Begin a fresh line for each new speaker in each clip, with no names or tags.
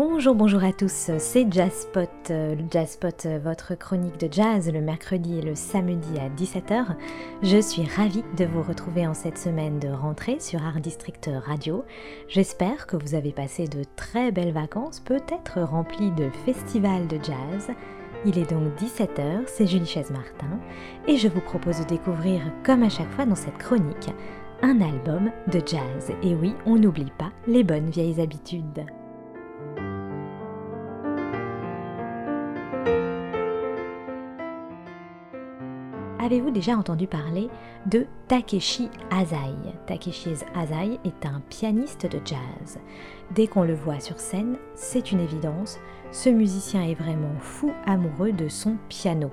Bonjour, bonjour à tous, c'est Jazzpot, euh, Jazzpot, euh, votre chronique de jazz le mercredi et le samedi à 17h. Je suis ravie de vous retrouver en cette semaine de rentrée sur Art District Radio. J'espère que vous avez passé de très belles vacances, peut-être remplies de festivals de jazz. Il est donc 17h, c'est Julie Chaise-Martin, et je vous propose de découvrir, comme à chaque fois dans cette chronique, un album de jazz. Et oui, on n'oublie pas les bonnes vieilles habitudes. Avez-vous déjà entendu parler de Takeshi Azai? Takeshi Azai est un pianiste de jazz. Dès qu'on le voit sur scène, c'est une évidence, ce musicien est vraiment fou amoureux de son piano.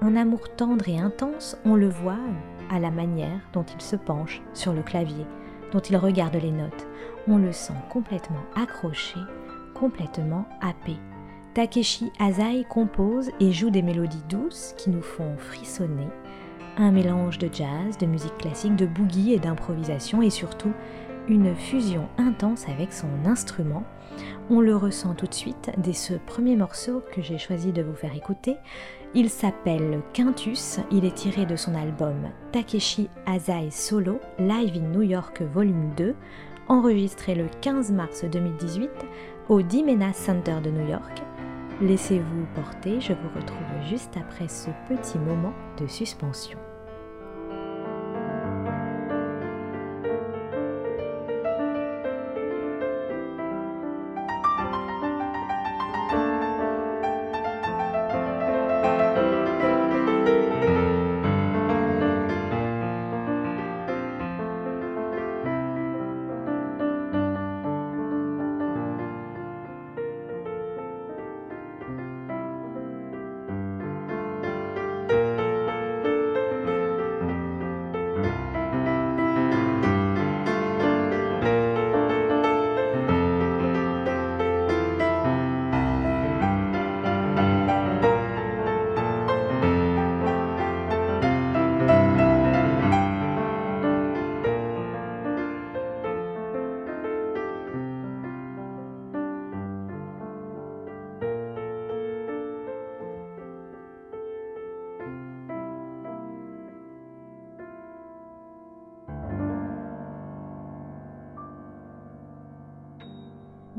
Un amour tendre et intense, on le voit à la manière dont il se penche sur le clavier, dont il regarde les notes. On le sent complètement accroché, complètement happé. Takeshi Azai compose et joue des mélodies douces qui nous font frissonner, un mélange de jazz, de musique classique, de boogie et d'improvisation et surtout une fusion intense avec son instrument. On le ressent tout de suite dès ce premier morceau que j'ai choisi de vous faire écouter. Il s'appelle Quintus, il est tiré de son album Takeshi Azai Solo Live in New York Volume 2, enregistré le 15 mars 2018 au Dimena Center de New York Laissez-vous porter, je vous retrouve juste après ce petit moment de suspension.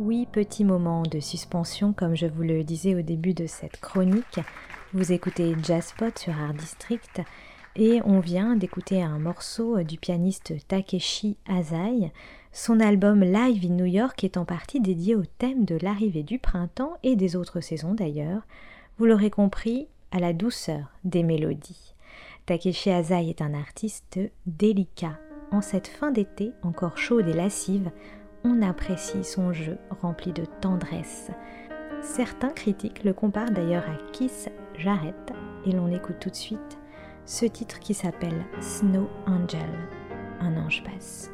Oui, petit moment de suspension, comme je vous le disais au début de cette chronique. Vous écoutez Jazzpot sur Art District et on vient d'écouter un morceau du pianiste Takeshi Azai. Son album Live in New York est en partie dédié au thème de l'arrivée du printemps et des autres saisons d'ailleurs. Vous l'aurez compris, à la douceur des mélodies. Takeshi Azai est un artiste délicat. En cette fin d'été encore chaude et lascive, on apprécie son jeu rempli de tendresse. Certains critiques le comparent d'ailleurs à Kiss Jarrett et l'on écoute tout de suite ce titre qui s'appelle Snow Angel, un ange passe.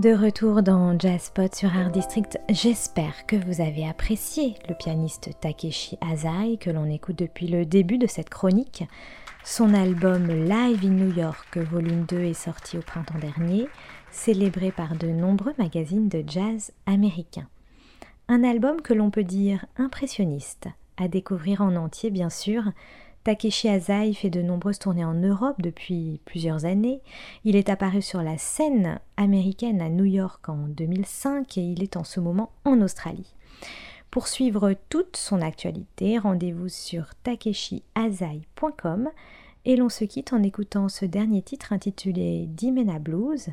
De retour dans Jazzpot sur Art District, j'espère que vous avez apprécié le pianiste Takeshi Azai que l'on écoute depuis le début de cette chronique. Son album Live in New York, volume 2, est sorti au printemps dernier, célébré par de nombreux magazines de jazz américains. Un album que l'on peut dire impressionniste, à découvrir en entier bien sûr, Takeshi Azai fait de nombreuses tournées en Europe depuis plusieurs années. Il est apparu sur la scène américaine à New York en 2005 et il est en ce moment en Australie. Pour suivre toute son actualité, rendez-vous sur takeshiazai.com et l'on se quitte en écoutant ce dernier titre intitulé Dimena Blues,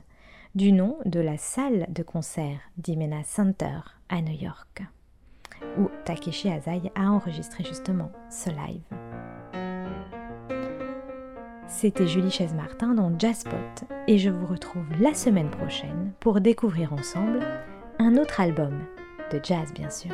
du nom de la salle de concert Dimena Center à New York, où Takeshi Azai a enregistré justement ce live. C'était Julie Chaise-Martin dans Jazzpot et je vous retrouve la semaine prochaine pour découvrir ensemble un autre album de jazz bien sûr.